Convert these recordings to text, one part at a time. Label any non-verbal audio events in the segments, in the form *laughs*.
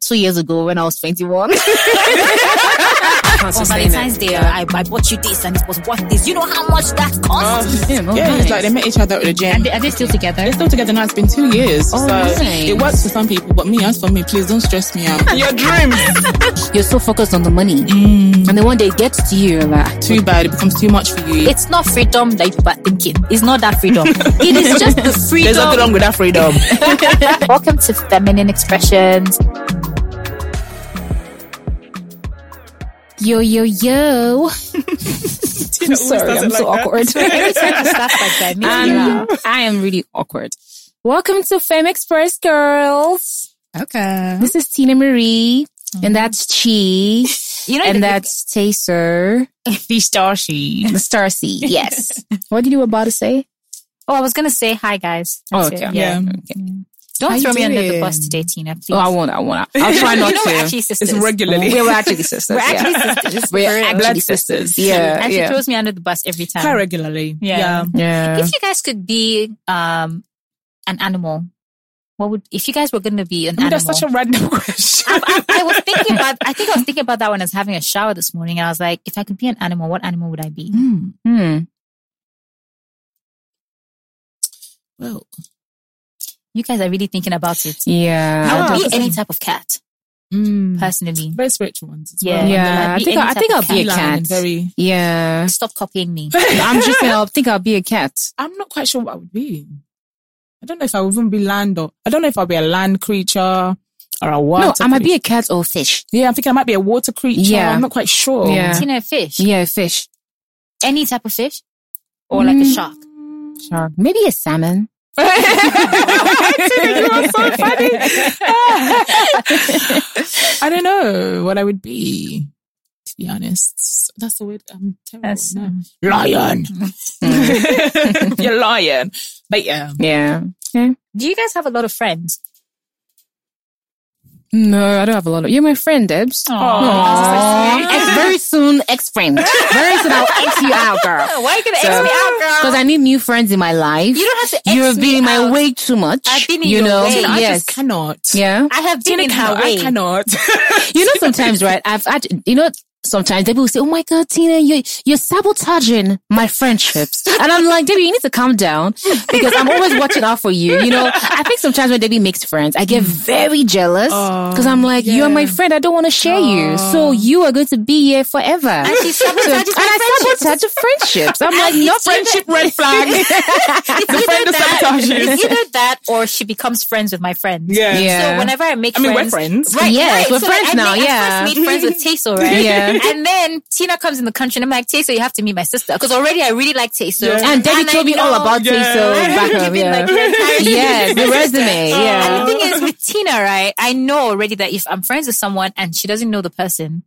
two years ago when I was 21. *laughs* On Valentine's. Day, I, I bought you this and it was worth this. You know how much that cost? Oh, *laughs* yeah, no, Yeah, nice. it's like they met each other at the gym. Are they, are they still together? They're still together now. It's been two years. Oh, so nice. it works for some people, but me, as for me, please don't stress me out. *laughs* Your dreams. You're so focused on the money. Mm. And then one day it gets to you, like, too bad. It becomes too much for you. It's not freedom that you're thinking. It's not that freedom. it is just the freedom. There's nothing wrong with that freedom. Welcome to Feminine Expressions. Yo, yo, yo. *laughs* I'm sorry, I'm so awkward. Every time you start like that, *laughs* it Um. I am really awkward. Welcome to Femme Express, girls. Okay. This is Tina Marie, and that's Chi, You know, and the- that's Taser, *laughs* The Starship. the Starseed. Yes. what did you about to say? oh, I was gonna say hi, guys. Oh, okay. it. Yeah. Don't How throw you me under the bus today, Tina. Please. Oh, I won't. I won't. *laughs* I'll try not you know, we're actually sisters. It's regularly. We were actually sisters. We're actually yeah. sisters. We're For real. actually Blood sisters. sisters. Yeah. and she yeah. throws me under the bus every time. Quite regularly. Yeah. yeah. If you guys could be um an animal, what would if you guys were going to be an I mean, animal? that's such a random *laughs* question. I, I, I was thinking about. I think I was thinking about that when I was having a shower this morning, and I was like, if I could be an animal, what animal would I be? Hmm. Hmm. Well, You guys are really thinking about it. Yeah. I would Ah. be any type of cat, mm, personally. very spiritual ones. As Yeah. well. Yeah. I'd I think I, I think I'll be a cat. Very. Yeah. Stop copying me. *laughs* I'm just saying. *laughs* I think I'll be a cat. I'm not quite sure what I would be. I don't know if I would even be land or I don't know if I'll be a land creature or a water. No, I might be a cat or fish. Yeah, I'm thinking I might be a water creature. Yeah. I'm not quite sure. Yeah. Tina, a fish, Yeah, fish. any type of fish, or like a Mm. shark. Shark. Maybe a salmon. You are so funny. I don't know what I would be. To be honest, that's the word. I'm terrible. That's- no. Um, lion. Mm. *laughs* You're lion. But yeah, Yeah. Do you guys have a lot of friends? No, I don't have a lot of. You're my friend, Debs. Aw. Ex- very soon, ex-friend. Very soon, I'll X you out, girl. *laughs* Why are you gonna So- X me out, girl? Because I need new friends in my life. You don't have to X You've me been in my way too much. I've been in you your know. way. I Yes. just cannot. Yeah. I have been Tina in her way. I cannot. You know, *laughs* sometimes, right? I've, had, you know, sometimes people will say, "Oh my God, Tina, you're you're sabotaging my friendships," and I'm like, Debbie, you need to calm down because I'm always watching out for you. You know, I think sometimes when Debbie makes friends, I get very jealous oh, because I'm like, "You're my friend. I don't want to share you, so oh. you are going to be here forever." And she sabotages and my I friendships. sabotage friendships. I'm like, And "No friendship either- red flag." It's either, *laughs* *laughs* friend of that, sabotages. it's either that or she becomes friends with my friends. Yeah. Yeah. So whenever I make I mean, friends, we're friends. Right, Yes, right. we're so friends now, I made, yeah. I first made friends with Taso, right? *laughs* Yeah. And then Tina comes in the country and I'm like, Taso, you have to meet my sister. Because already I really like Taso. Yeah. And Debbie I told me all about Yeah. Taso I back *laughs* up. Yeah. like, *laughs* Yes, the resume. And Yeah. the thing is with Tina, right? I know already that if I'm friends with someone and she doesn't know the person,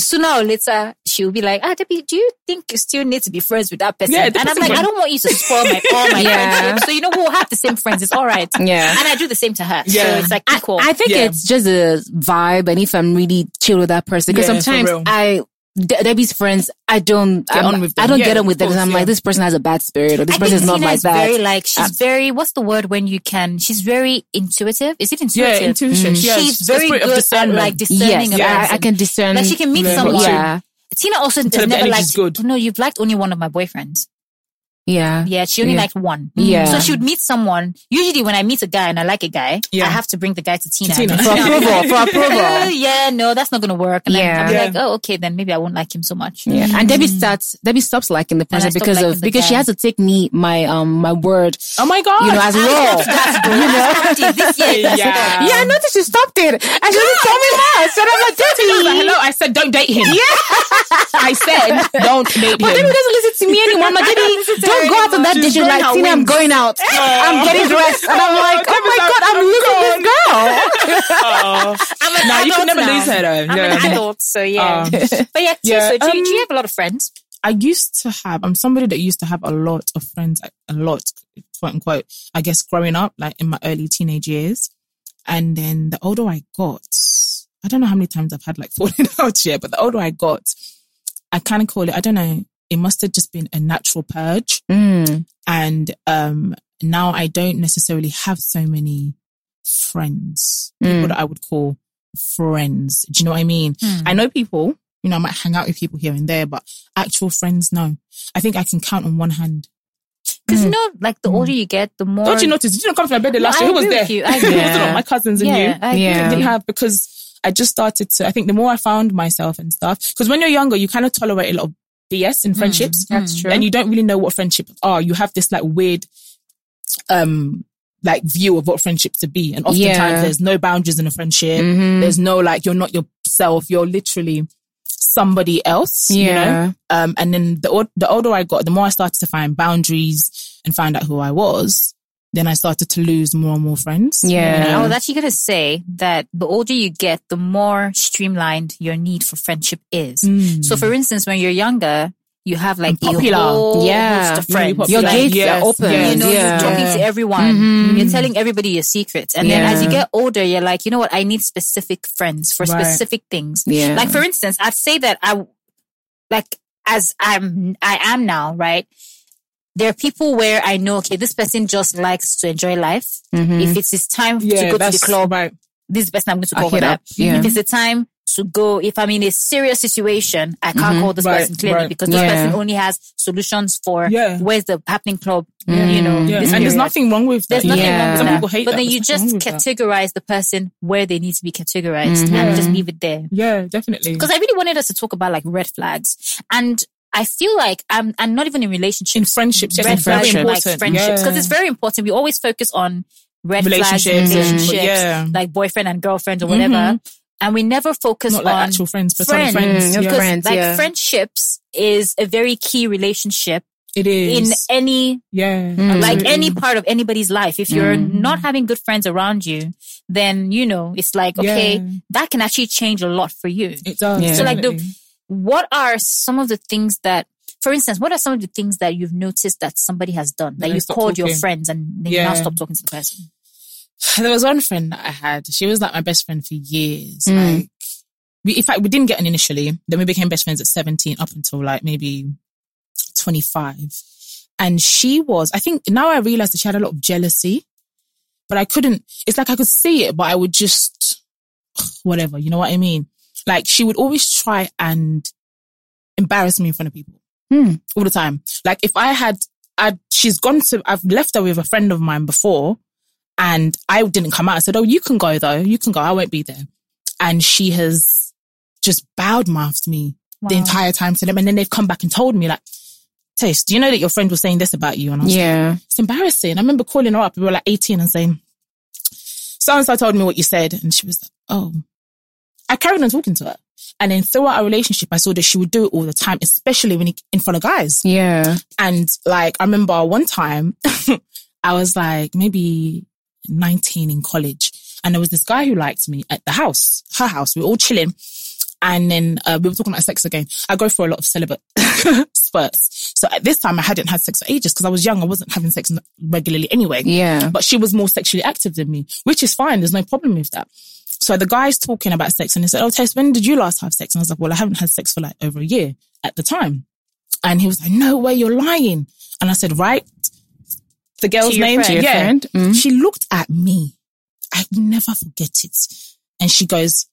sooner or later she'll be like, "Ah, Debbie, do you think you still need to be friends with that person?" Yeah, and I'm like, can- "I don't want you to spoil my all my *laughs* Yeah. friendships. So you know we'll have the same friends. It's all right." Yeah. And I do the same to her. Yeah. So it's like equal. I think Yeah. it's just a vibe, and if I'm really chill with that person, because Yeah, sometimes. I De- Debbie's friends, I don't Get I'm- on with I don't Yeah, get on with them. 'cause course, I'm yeah. like, this person has a bad spirit, or this I person think is not Tina like is that. very like she's very what's the word when you can she's very intuitive. Is it intuitive? Yeah, intuition. She has She's a very good at like discerning yes, yeah, I. I can discern. Like she can meet someone. yeah, Tina also has Tell them the never liked. good. No, you've liked only one of my boyfriends. Yeah, Yeah, she only Yeah. liked one. Yeah. So she would meet someone. Usually when I meet a guy and I like a guy, Yeah. I have to bring the guy to Tina. Tina. For Tina- approval, for *laughs* approval. yeah, no, that's not gonna work. And Yeah. I'll be Yeah. like, oh, okay, then maybe I won't like him so much. Yeah, and Debbie starts. Debbie stops liking the person because of the because she has to take me my um my word, Oh my god. you know, as well. raw. stopped that, though. I stopped it this year. *laughs* Yeah. Yeah, I noticed you stopped it, and she doesn't tell me much. And I'm like, Like, Debbie, hello, I said don't date him. Yeah. I said don't *laughs* date But Debbie him. doesn't listen to me anymore. I'm like, Debbie, don't go out on that She's date. You're like, her Tina, I'm going out. I'm getting dressed. And I'm *laughs* like, oh my God, I'm like, losing this girl. *laughs* I'm an No, you can never now. lose her though. I'm Yeah. an adult, so yeah. Um, but yeah, yeah, so do, you, do you um, have a lot of friends? I used to have, I'm somebody that used to have a lot of friends, a lot, quote unquote, I guess growing up, like in my early teenage years. And then the older I got, I don't know how many times I've had like *laughs* falling out here, but the older I got, I kind of call it, I don't know, it must have just been a natural purge. Mm. And, um, now I don't necessarily have so many friends, people that I would call friends. Do you know what I mean? I know people, you know, I might hang out with people here and there, but actual friends, no. I think I can count on one hand. Because you know, like the older you get, the more. Don't you notice? Did you not come to my birthday last I year? Who was there? you. I Who *laughs* agree. was there? My cousins and yeah, you. I Yeah. didn't have because I just started to. I think the more I found myself and stuff, because when you're younger, you kind of tolerate a lot of BS in friendships. that's true. and you don't really know what friendships are. You have this like weird, um, like view of what friendships to be, and oftentimes Yeah. there's no boundaries in a friendship. Mhm. There's no like you're not yourself. You're literally somebody else. You Yeah. know? Um, and then the the older I got, the more I started to find boundaries and find out who I was. Then I started to lose more and more friends. Yeah. I was actually going to say that the older you get, the more streamlined your need for friendship is. Mm. So, for instance, when you're younger, you have like And popular. a whole Yeah. host of Really friends. popular. Your Like, gates Yes, are open. yes. you know, yeah. you're talking to everyone. Mhm. You're telling everybody your secrets. And then as you get older, you're like, you know what? I need specific friends for Right. specific things. Yeah. Like, for instance, I'd say that I, like, as I'm, I am now, right? There are people where I know, okay, this person just likes to enjoy life. Mhm. If it's time yeah, to go to the club, Right. this is the person I'm going to call for that. yeah. If it's the time to go, if I'm in a serious situation, I can't Mhm. call this Right, person clearly right. because this Yeah. person only has solutions for where's the happening club, Mm. you know. And there's nothing wrong with that. There's nothing wrong with Some that. people hate but that. then you There's just categorize the person where they need to be categorized Mhm. and just leave it there. Yeah, definitely. Because I really wanted us to talk about like red flags. And I feel like I'm, I'm not even in relationships. in friendships, yes, red it's very flags in, important. like friendships. Because Yeah. it's very important. We always focus on red flags, relationships, in and- relationships, yeah, like boyfriend and girlfriend or whatever. Mhm. And we never focus not like on actual friends, but friends. friends. Mm, yeah. your friends. like yeah. friendships is a very key relationship It is. in any yeah, Mm. like any part of anybody's life. If you're Mm. not having good friends around you, then you know it's like okay, Yeah. that can actually change a lot for you. It does. Yeah. So, like, the- definitely. What are some of the things that, for instance, what are some of the things that you've noticed that somebody has done that you've called your friends and then you now stop talking to the person? *sighs* there was one friend that I had. She was like my best friend for years. Mm. Like, we, in fact, we didn't get on initially. Then we became best friends at 17 up until like maybe 25. And she was, I think now I realize that she had a lot of jealousy, but I couldn't, it's like I could see it, but I would just, *sighs* whatever, you know what I mean? Like she would always try and embarrass me in front of people Hmm. all the time. Like if I had, I she's gone to, I've left her with a friend of mine before and I didn't come out. I said, Oh, you can go though. You can go. I won't be there. And she has just bowed mouthed me the entire time to them. And then they've come back and told me like, Taste, do you know that your friend was saying this about you? And I was like, Yeah. it's embarrassing. I remember calling her up. We were like 18 and saying, so and so told me what you said. And she was like, oh, I carried on talking to her. And then throughout our relationship, I saw that she would do it all the time, especially when he, in front of guys. Yeah. And like, I remember one time *laughs* I was like maybe 19 in college and there was this guy who liked me at the house, her house. We were all chilling. And then uh, we were talking about sex again. I go for a lot of celibate *laughs* spurts. So at this time I hadn't had sex for ages because I was young. I wasn't having sex regularly anyway. Yeah. But she was more sexually active than me, which is fine. There's no problem with that. So the guy's talking about sex and he said, Oh, Tess, when did you last have sex? And I was like, Well, I haven't had sex for like over a year at the time. And he was like, No way, you're lying. And I said, Right. The girl's name, friend. Yeah. friend? Mm. She looked at me. I will never forget it. And she goes,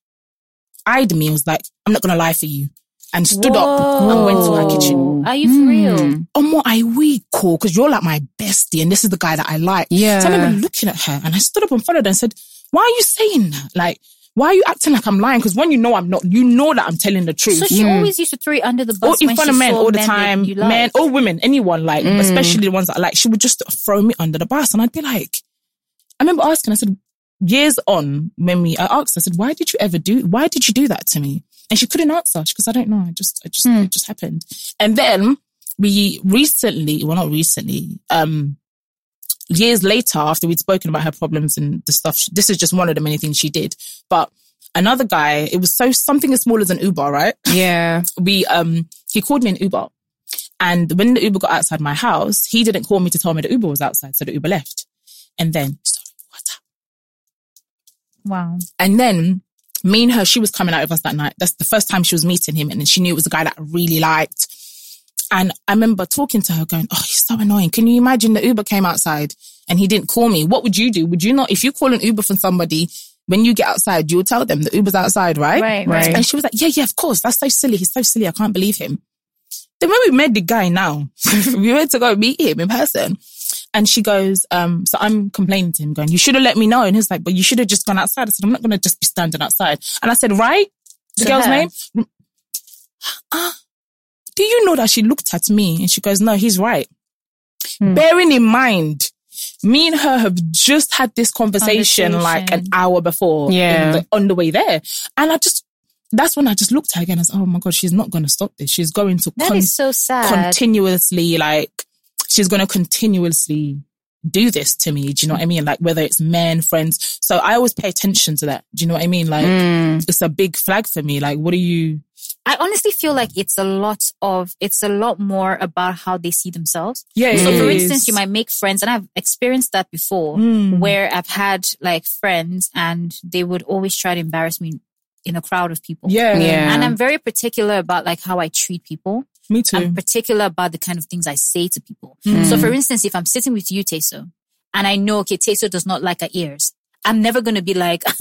eyed me and was like, I'm not going to lie for you. And stood up and went to her kitchen. Are you for real? Mm. Oh, what I we cool because you're like my bestie and this is the guy that I like. Yeah. So I remember looking at her and I stood up and followed her and said, why are you saying that? Like, why are you acting like I'm lying? Because when you know I'm not, you know that I'm telling the truth. So she always used to throw you under the all bus in when front she of men all the men time, men liked. or women, anyone, like, Mm. especially the ones that like, she would just throw me under the bus. And I'd be like, I remember asking, I said, years on, when we, I asked, I said, why did you ever do, why did you do that to me? And she couldn't answer She because I don't know. I just, I just, Hmm. it just happened. And then we recently, well, not recently, um, years later, after we'd spoken about her problems and the stuff, this is just one of the many things she did. But another guy, it was so something as small as an Uber, right? Yeah. *laughs* we um he called me an Uber. And when the Uber got outside my house, he didn't call me to tell me the Uber was outside, so the Uber left. And then, sorry, what's up? Wow. And then me and her, she was coming out with us that night. That's the first time she was meeting him, and then she knew it was a guy that I really liked. And I remember talking to her going, Oh, he's so annoying. Can you imagine the Uber came outside and he didn't call me? What would you do? Would you not, if you call an Uber from somebody, when you get outside, you'll tell them the Uber's outside, right? Right, right. And she was like, Yeah, yeah, of course. That's so silly. He's so silly. I can't believe him. Then when we met the guy now, *laughs* we went to go meet him in person. And she goes, um, so I'm complaining to him, going, You should have let me know. And he's like, But you should have just gone outside. I said, I'm not gonna just be standing outside. And I said, Right? The To girl's her. name? Ah, do you know that she looked at me and she goes, No, he's right. Hmm. Bearing in mind, me and her have just had this conversation, like an hour before Yeah. the- on the way there. And I just, that's when I just looked at her again and said, Oh my God, she's not going to stop this. She's going to That con- is so sad. continuously, like, she's going to continuously do this to me. Do you know what I mean? Like, whether it's men, friends. So I always pay attention to that. Do you know what I mean? Like, Mm. it's a big flag for me. Like, what are you? I honestly feel like it's a lot of, it's a lot more about how they see themselves. Yeah. So for instance, you might make friends and I've experienced that before Mm. where I've had like friends and they would always try to embarrass me in a crowd of people. Yeah. Yeah. And I'm very particular about like how I treat people. Me too. I'm particular about the kind of things I say to people. Mm. So for instance, if I'm sitting with you, Teso, and I know, okay, Teso does not like her ears. I'm never going to be like, *laughs*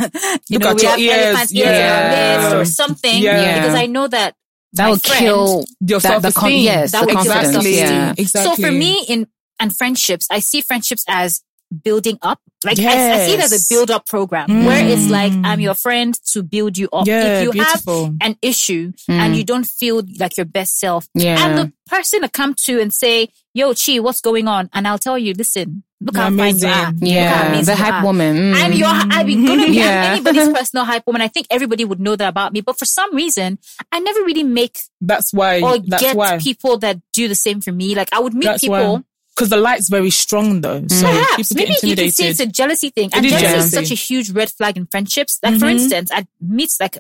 you Look know, we have ears. elephant ears Yeah. in our midst or something Yeah. because I know that That will friend- kill Your that, the con- self-esteem. yes, That the would kill confidence. self-esteem. Yeah. Exactly. So for me in and friendships, I see friendships as building up. Like I, I see it as a build up program Mm. where it's like I'm your friend to build you up. yeah, if you beautiful. have an issue Mm. and you don't feel like your best self, Yeah. I'm the person to come to and say, "Yo, Chi, what's going on?" And I'll tell you, "Listen, look how fine you Amazing. are. Look how Yeah. amazing The hype are." woman. Mm. I'm your, I mean, gonna be *laughs* Yeah. Anybody's *laughs* personal hype woman. I think everybody would know that about me. But for some reason, I never really make That's why. or that's get why. people that do the same for me. Like I would meet That's people. why. Because the light's very strong though. So Perhaps maybe you can see it's a jealousy thing, and is jealousy is such a huge red flag in friendships. Like for Mhm. instance, I meet like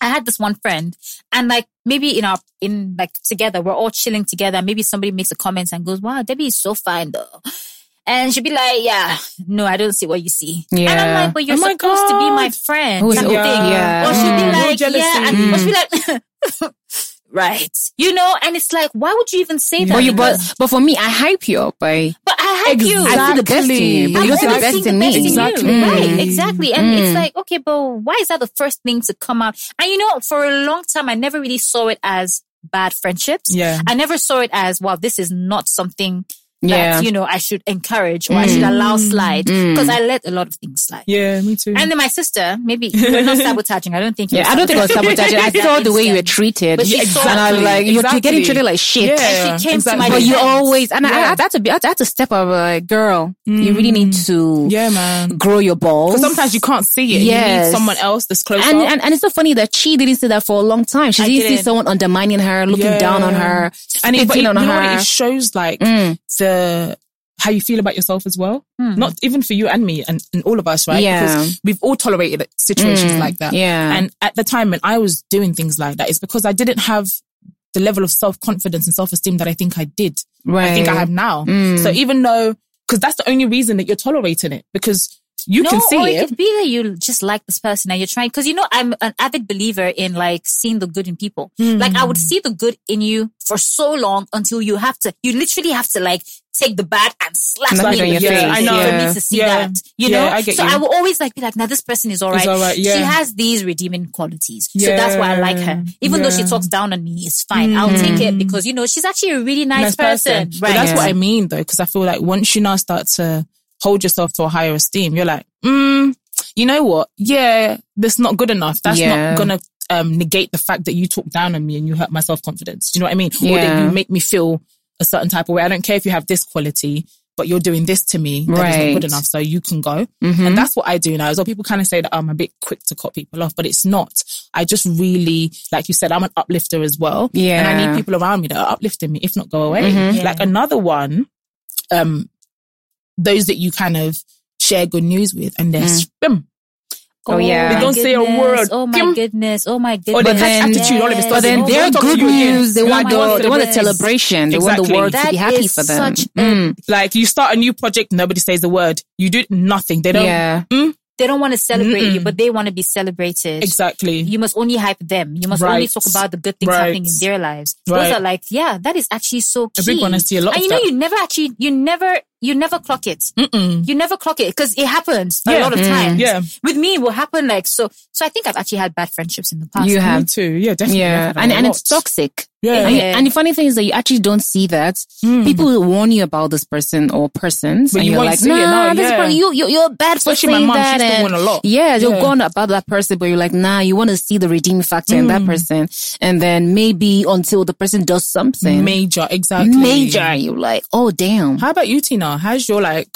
I had this one friend, and like maybe in our in like together, we're all chilling together. Maybe somebody makes a comment and goes, "Wow, Debbie is so fine though." And she'd be like, "Yeah, no, I don't see what you see." Yeah. And I'm like, "But you're Oh supposed to be my friend." Of yeah. thing. yeah. Or she'd be Mm. Like, jealousy. "Yeah," and or she'd be like, *laughs* "Right," you know. And it's like, why would you even say that? But you, but, but for me, I hype you up. I, but I hype you. I see the best in you, but I've you don't see the best in me. best in you. Exactly. Right, Mm. exactly. And Mm. it's like, okay, but why is that the first thing to come out? And you know, for a long time, I never really saw it as bad friendships. Yeah. I never saw it as, well, this is not something Yeah. that, you know, I should encourage or I should allow slide Mm. because I let a lot of things slide. Yeah, me too. And then my sister, maybe were not *laughs* sabotaging. I don't think yeah, I don't think I was sabotaging. I *laughs* saw the way you were treated. But she and I was like, you're, you're getting treated like shit. yeah, And she came to my But you always, and I, I, Yeah. had to be, I had to step up, like, girl, you really need to Yeah, man. grow your balls. Because sometimes you can't see it. You need someone else that's close. And, and and it's so funny that she didn't see that for a long time. She I didn't see someone undermining her, looking Yeah. down on her, and it, but spitting it, on her. It shows like Mm. The how you feel about yourself as well. Hmm. Not even for you and me and, and all of us, right? Yeah. Because we've all tolerated situations Mm, like that. yeah. And at the time when I was doing things like that, it's because I didn't have the level of self confidence and self esteem that I think I did. Right. I think I have now. Mm. So even though, because that's the only reason that you're tolerating it because you no, can see or it. it could be that you just like this person and you're trying, cause you know, I'm an avid believer in like seeing the good in people. Hmm. Like I would see the good in you for so long until you have to, you literally have to like take the bad and slap me in your face face, I know. for yeah. me to see Yeah. that, you Yeah, know? I get so you. I will always like be like, now this person is all right. All right, She has these redeeming qualities. So that's why I like her. Yeah, Even though she talks down on me, it's fine. I'll take it because, you know, she's actually a really nice, person. But Right. that's Yeah. what I mean though, because I feel like once you now start to hold yourself to a higher esteem, you're like, mm, you know what? Yeah, that's not good enough. That's Yeah. not gonna um, negate the fact that you talk down on me and you hurt my self confidence. Do you know what I mean? Yeah. Or that you make me feel a certain type of way. I don't care if you have this quality. But you're doing this to me that is Right. not good enough, so you can go. Mhm. And that's what I do now. Well, people kind of say that I'm a bit quick to cut people off, but it's not. I just really, like you said, I'm an uplifter as well. Yeah. And I need people around me that are uplifting me, if not go away. Mhm. Yeah. Like another one, um, those that you kind of share good news with and they're Mm. spim. Oh, yeah. They don't say a word. Oh my Kim. goodness. Oh my goodness. Or they But catch then- attitude all of a sudden. But then Oh, their we'll talk to good news, they want the, they want the best?" celebration. They want the Exactly. world to be happy for them. such a- Mm. Like you start a new project, nobody says a word. You do nothing. They don't. Yeah. They they don't want to celebrate you, but they want to be celebrated. Exactly. You must only hype them. You must only talk about the good things Right. happening in their lives. Those are like, yeah, that is actually so key. A big one, I see a lot And of you know, that. you never actually, you never, you never clock it. Mm-mm. You never clock it because it happens a lot of Mm. times. Yeah. With me, it will happen like so. So I think I've actually had bad friendships in the past. You Me have. too. Yeah, definitely. Yeah. And, and lot. it's toxic. Yeah. And, Yeah. and the funny thing is that you actually don't see that. Mm. People will warn you about this person or persons. But and you you're like, see it, nah, no, this yeah. person, you, you, you're a bad for Especially my saying that. she's and- a lot. Yeah, you'll Yeah. go about that person, but you're like, nah, you want to see the redeeming factor in Mm. that person. And then maybe until the person does something Major, exactly. major, you're like, oh, damn. How about you, Tina? How's your like?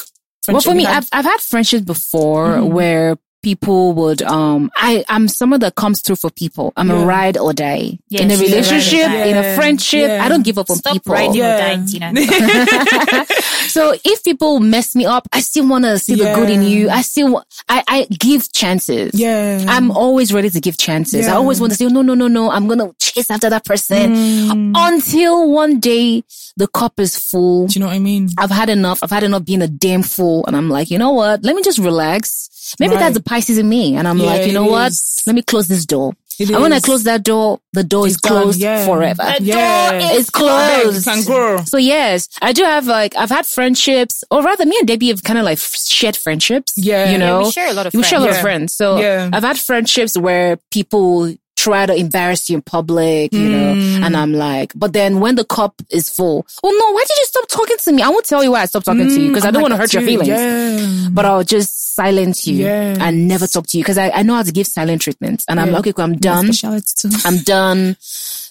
Well, for me. I've, I've had friendships before Mm-hmm. where people would, um, I, I'm someone that comes through for people. I'm Yeah. a ride or die. Yeah, in a she's a relationship, in a friendship, Yeah. I don't give up on Stop people. riding Yeah. or dying, Tina. *laughs* So if people mess me up, I still want to see the good in you. I still, I, I give chances. yeah. I'm always ready to give chances. I always want to say, no, no, no, no, I'm going to chase after that person Mm. until one day the cup is full. Do you know what I mean? I've had enough. I've had enough being a damn fool. And I'm like, you know what? Let me just relax. Maybe Right. that's the Pisces in me. And I'm Yeah, like, you know it what? is. Let me close this door. It and when I close that door, the door is It's done, closed yeah. forever. The Yeah. door is It's closed. You can grow. So yes, I do have like I've had friendships, or rather, me and Debbie have kind of like shared friendships. Yeah. you Yeah, know, we share a lot of we share a lot of friends. friends. So Yeah. I've had friendships where people try to embarrass you in public, you know, Mm. and I'm like, but then when the cup is full, oh no, why did you stop talking to me? I won't tell you why I stopped talking to you because I don't like want to hurt that your feelings. Yeah. But I'll just silence you Yes. and never talk to you because I, I know how to give silent treatment. And I'm like, okay, cool, I'm done. Too. I'm *laughs* done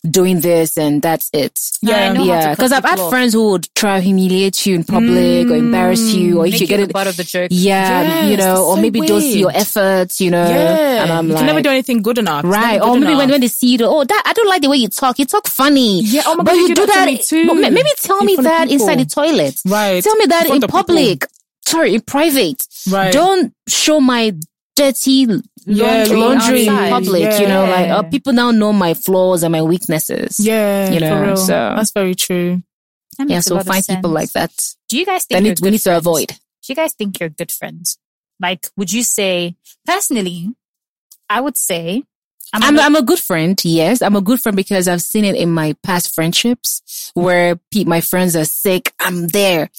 doing this and that's it. Yeah, I know how to yeah. Because I've had off. friends who would try to humiliate you in public or embarrass you or if you get it. butt of the joke. Yeah, Yes, you know, or so maybe don't see your efforts, you know. Yeah. And I'm you like, can never do anything good enough. Right. never Or maybe when, enough. when they see you, oh, that, I don't like the way you talk. You talk funny. Yeah, oh my but God, you you do do that to me too. maybe tell In me that inside the toilet. Right. Tell me that In in of people. public. Sorry, in private. Right. Don't show my dirty Yeah, laundry, laundry in outside. public. You know, like Yeah. uh, people now know my flaws and my weaknesses. Yeah, You know, for real. so- that's very true. That Yeah, makes a so lot of find people like that. Do you guys think That you're need, we good need to avoid. Do you guys think you're good friends? Like, would you say personally? I would say I'm, I'm, a- I'm a good friend. Yes, I'm a good friend because I've seen it in my past friendships where pe- my friends are sick. I'm there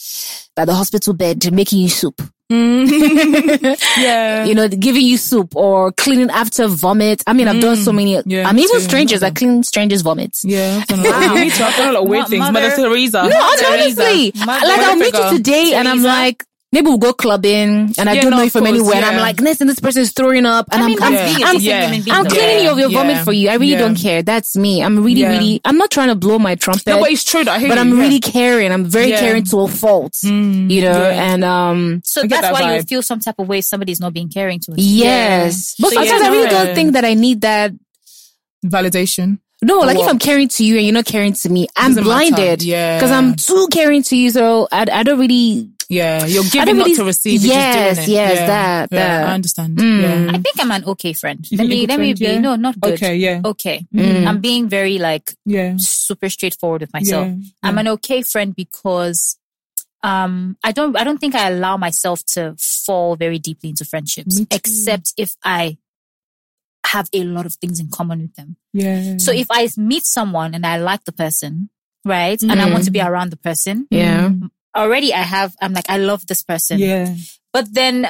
by the hospital bed making you soup. *laughs* Yeah. *laughs* You know, giving you soup or cleaning after vomit. I mean, I've done so many. Yeah, I mean, even too. strangers. I clean strangers' vomits. Yeah, I've done a lot. Me too. I've done a lot of weird Mo- things. Mother, mother- Teresa. No, Mother honestly, Teresa. Mother like I'll meet you figure. today, and I'm like. Maybe we'll go clubbing and I Yeah, don't no, know you of from course, anywhere. And I'm like, listen, this person is throwing up and I I'm, mean, I'm, that's being a I'm, yeah. I'm though. cleaning your, your Yeah. vomit for you. I really Yeah. don't care. That's me. I'm really, Yeah. really, I'm not trying to blow my trumpet. No, but it's true. That I hear but you, I'm yeah. really caring. I'm very Yeah. caring to a fault, Mm, you know, yeah. and, um, So that's that why you feel some type of way somebody's not being caring to us. yes. But So sometimes yeah, I really don't think that I need that. validation. No, like if? I'm caring to you and you're not caring to me, I'm blinded. Yeah. Cause I'm too caring to you. So I, I don't really, Yeah, you're giving don't really- to receive. you're just Yes, doing it. yes, yeah. that, Yeah, that. I understand. Mm. Yeah. I think I'm an okay friend. You let me let good me friend, be yeah? no, not good. Okay, yeah, Okay. Mm. I'm being very like yeah, super straightforward with myself. yeah. I'm an okay friend because um I don't I don't think I allow myself to fall very deeply into friendships except if I have a lot of things in common with them. yeah. So if I meet someone and I like the person, right? And I want to be around the person, yeah. Already I have I'm like I love this person. yeah, But then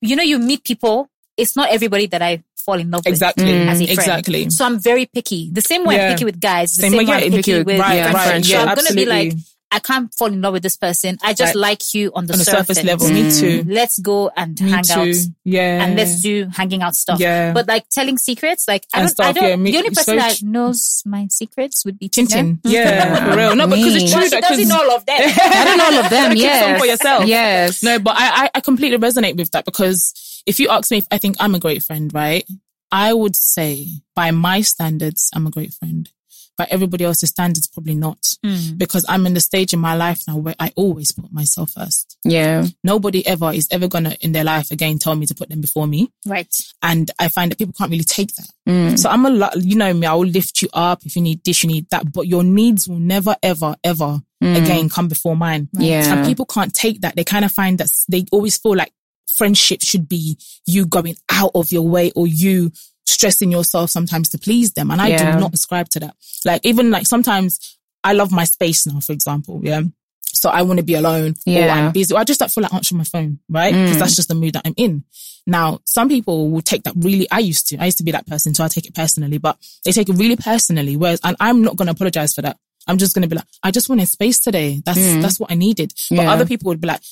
you know you meet people, it's not everybody that I fall in love with. exactly, Mm. with as a friend. exactly. So I'm very picky. The same way Yeah. I'm picky with guys, the Same same, way, way yeah, I'm picky with- with right, friends. right, so yeah, I'm gonna be absolutely. like, I can't fall in love with this person. I just Right. like you on the, On the surface, surface level, me Mm. too. Let's go and Me hang too. out Yeah, and let's do hanging out stuff. Yeah, But like telling secrets, like I And don't, I don't. yeah, me- the only person very that tr- knows my secrets would be. Tintin. Yeah, for real. No, *laughs* because it's Me. true. Well, she doesn't know all of them. *laughs* I don't know all of them. *laughs* Some for yourself. Yes. No, but I, I, I completely resonate with that because if you ask me if I think I'm a great friend, right? I would say by my standards, I'm a great friend. By everybody else's standards, probably not. Mm. Because I'm in the stage in my life now where I always put myself first. Yeah. Nobody ever is ever gonna in their life again tell me to put them before me. Right. And I find that people can't really take that. Mm. So I'm a lot, you know me, I will lift you up if you need this, you need that, but your needs will never, ever, ever Mm. again come before mine. Yeah. And people can't take that. They kind of find that they always feel like friendship should be you going out of your way or you stressing yourself sometimes to please them. And I Yeah. do not ascribe to that. Like even like sometimes I love my space now, for example. Yeah. So I want to be alone yeah. or. I'm busy. Or I just don't feel like answering my phone, right? Because that's mm. just the mood that I'm in. Now, some people will take that really, I used to, I used to be that person. So I take it personally, but they take it really personally. Whereas, and I'm not going to apologize for that. I'm just going to be like, I just wanted space today. That's, mm. that's what I needed. But Yeah. other people would be like, "Ugh,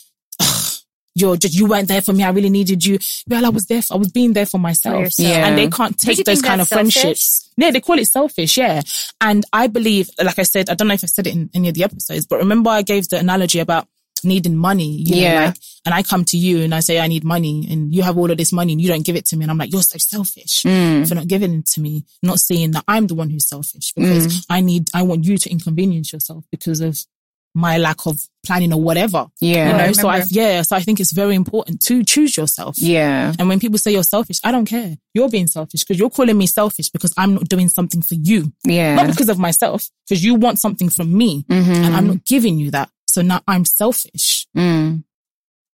you're just, you weren't there for me. I really needed you. Well, I was there. For, I was being there for myself. yourself. Yeah. And they can't take those kind of selfish? friendships. Yeah, they call it selfish. Yeah. And I believe, like I said, I don't know if I said it in any of the episodes, but remember I gave the analogy about needing money. You know, Yeah. like, and I come to you and I say, I need money and you have all of this money and you don't give it to me. And I'm like, you're so selfish Mm. for not giving it to me, not seeing that I'm the one who's selfish because Mm. I need, I want you to inconvenience yourself because of my lack of planning or whatever. Yeah. You I know, so I, yeah, so I think it's very important to choose yourself. Yeah. And when people say you're selfish, I don't care. You're being selfish because you're calling me selfish because I'm not doing something for you. Yeah. Not because of myself, because you want something from me Mhm. and I'm not giving you that. So now I'm selfish. Mm.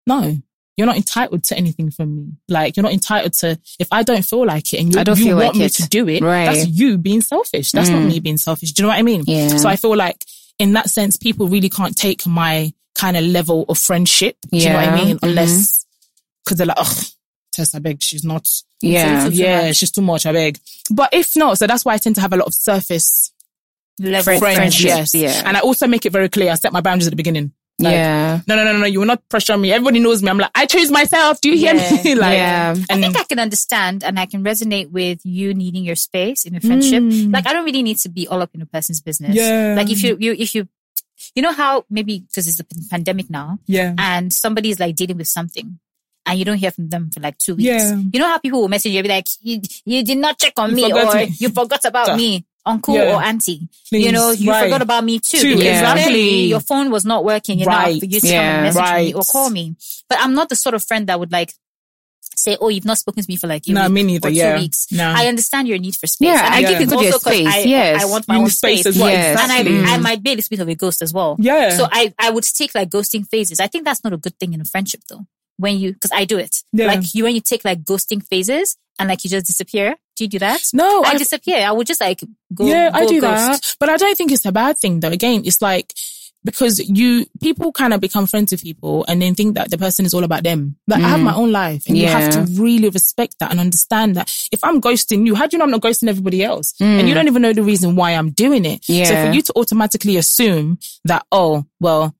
No, you're not entitled to anything from me. Like you're not entitled to, if I don't feel like it and you, I don't you feel want like me it. to do it, Right. that's you being selfish. That's not Mm. me being selfish. Do you know what I mean? Yeah. So I feel like in that sense, people really can't take my kind of level of friendship. Do you know what I Yeah. mean? Mhm. Unless, cause they're like, oh, Tess, I beg, she's not, Yeah. yeah, much. she's too much, I beg. But if not, so that's why I tend to have a lot of surface Level Friend- friends, friendships, yes. yeah. And I also make it very clear, I set my boundaries at the beginning. Like, yeah. No, no, no, no, no, you will not pressure me. Everybody knows me. I'm like, I choose myself. Do you hear Yeah. me? *laughs* like, Yeah. I think I can understand and I can resonate with you needing your space in a friendship. Mm. Like I don't really need to be all up in a person's business. Yeah. Like if you, you, if you, you know how maybe because it's a pandemic now yeah. and somebody is like dealing with something and you don't hear from them for like two weeks. Yeah. You know how people will message you and be like, you, you did not check on You me or me." you forgot about *laughs* me, uncle Yeah. or auntie. Please. You know, you Right. forgot about me too. Too, because exactly. Your phone was not working enough Right. for you to Yeah. come and message me or call me. But I'm not the sort of friend that would like say, "Oh, you've not spoken to me for like a No, week me neither, or two yeah. weeks." No. I understand your need for space. Yeah, and I I give think it's people their space, I, yes. I want my own need space space as well. Yes. and I, Exactly. I might be a little bit of a ghost as well. Yeah. So I, I would take like ghosting phases. I think that's not a good thing in a friendship though. When you, cause I do it. Yeah. Like you, when you take like ghosting phases and like you just disappear. Do you do that? no, I I, disappear. I would just like go. yeah, I do ghost. that. But I don't think it's a bad thing though. Again, it's like, because you, people kind of become friends with people and then think that the person is all about them. Like I have mm. my own life and you have to really respect that and understand that if I'm ghosting you, how do you know I'm not ghosting everybody else? And you mm. don't even know the reason why I'm doing it. Yeah. So for you to automatically assume that, oh, well,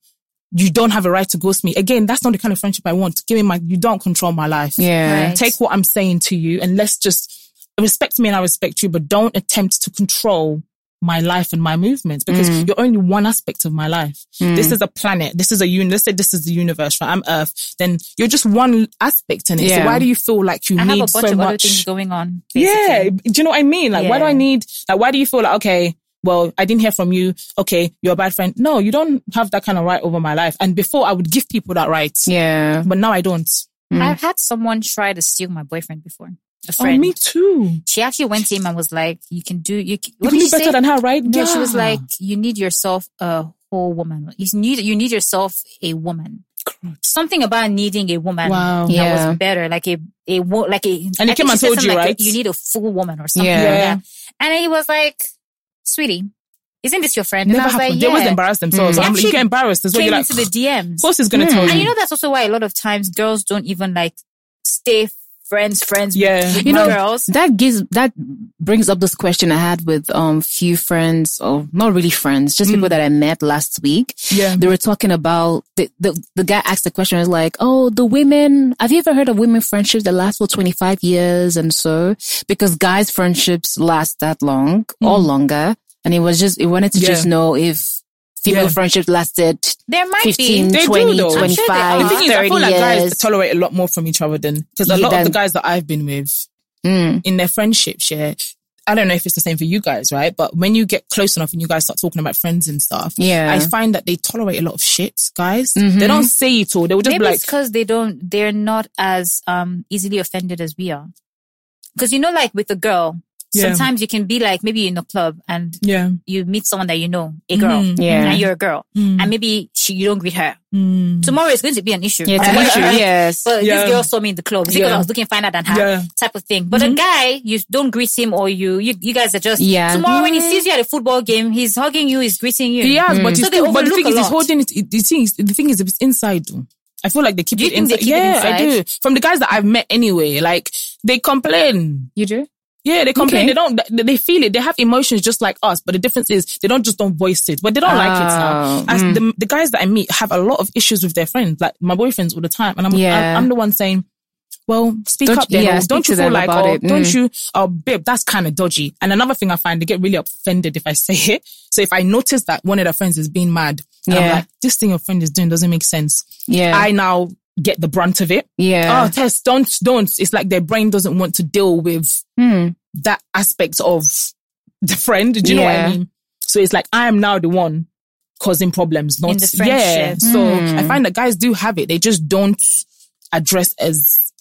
you don't have a right to ghost me. Again, that's not the kind of friendship I want. Give me my, you don't control my life. Yeah. Right. Take what I'm saying to you and let's just respect me and I respect you, but don't attempt to control my life and my movements because Mm. you're only one aspect of my life. This is a planet. This is a un. Let's say this is the universe, right? I'm Earth. Then you're just one aspect in it. So Yeah. why do you feel like you I have a need bunch so of other things much? going on. Yeah. Do you know what I mean? Like, why do I need, like, why do you feel like, okay, well, I didn't hear from you. Okay. You're a bad friend. No, you don't have that kind of right over my life. And before I would give people that right, Yeah. but now I don't. I've had someone try to steal my boyfriend before. A Oh, me too. She actually went to him and was like, "You can do. You can, You what can did do she better say? than her, right? No, she was like, "You need yourself a whole woman. You need you need yourself a woman. Something about needing a woman. Wow. that was better. Like a a like a. And he I think came and told you, like, right? You need a full woman or something Yeah. like that. And he was like, "Sweetie, isn't this your friend?" And Never I was happened. like, they always "Yeah." embarrass themselves. Mm. I'm like, you get embarrassed as well. Came You're like, into the DMs. of course he's going to Mm. tell And you. you know that's also why a lot of times girls don't even like stay friends, friends Yeah. You know, girls. that gives that brings up this question I had with um few friends or not really friends, just people that I met last week. Yeah. They were talking about the, the the guy asked the question was like, "Oh, the women. Have you ever heard of women friendships that last for twenty five years and so because guys friendships last that long or longer?" And it was just he wanted to Yeah. just know if female Yeah. friendships lasted There might 15, be. They do, 20, though. I'm sure they 25. The thing is, I 30 feel like guys tolerate a lot more from each other than because a Yeah, lot of the guys that I've been with Mm. in their friendships, yeah. I don't know if it's the same for you guys, right? But when you get close enough and you guys start talking about friends and stuff, Yeah. I find that they tolerate a lot of shit, guys. Mhm. They don't say it all. They will just Maybe be like, it's because they don't. They're not as um easily offended as we are. Because you know, like with a girl, Yeah. sometimes you can be like maybe in a club and Yeah. you meet someone that you know, a girl, Mhm. Yeah. and you're a girl, Mm. and maybe she you don't greet her. Mm. Tomorrow is going to be an issue. Yeah, it's an issue. Yes. But Yeah. this girl saw me in the club. Is because Yeah. I was looking finer than her? Yeah. Type of thing. But a guy, you don't greet him or you, you, you guys are just, Yeah. tomorrow when he sees you at a football game, he's hugging you, he's greeting you. He has, but, So still, but the thing is, he's holding it. it- The thing is, the thing is, it's inside. I feel like they keep Do you it think they inside. keep it yeah, I do. From the guys that I've met anyway, like they complain. You do? Yeah, they complain. Okay. They don't. They feel it. They have emotions just like us, but the difference is they don't just don't voice it. But they don't like it now. Oh, As the the guys that I meet have a lot of issues with their friends, like my boyfriends all the time, and I'm Yeah. I'm, I'm the one saying. Well, speak Don't- up then. yeah, don't you feel like, oh, it. don't Mm. you, oh, babe, that's kind of dodgy. And another thing I find, they get really offended if I *laughs* say it. So if I notice that one of their friends is being mad, and I'm Yeah. like, this thing your friend is doing doesn't make sense. Yeah. I now get the brunt of it. yeah. Oh, Tess, don't, don't. It's like their brain doesn't want to deal with Hmm. that aspect of the friend. Do you know what I mean? So it's like I am now the one causing problems, not In the yeah. friendship. So Hmm. I find that guys do have it. They just don't address as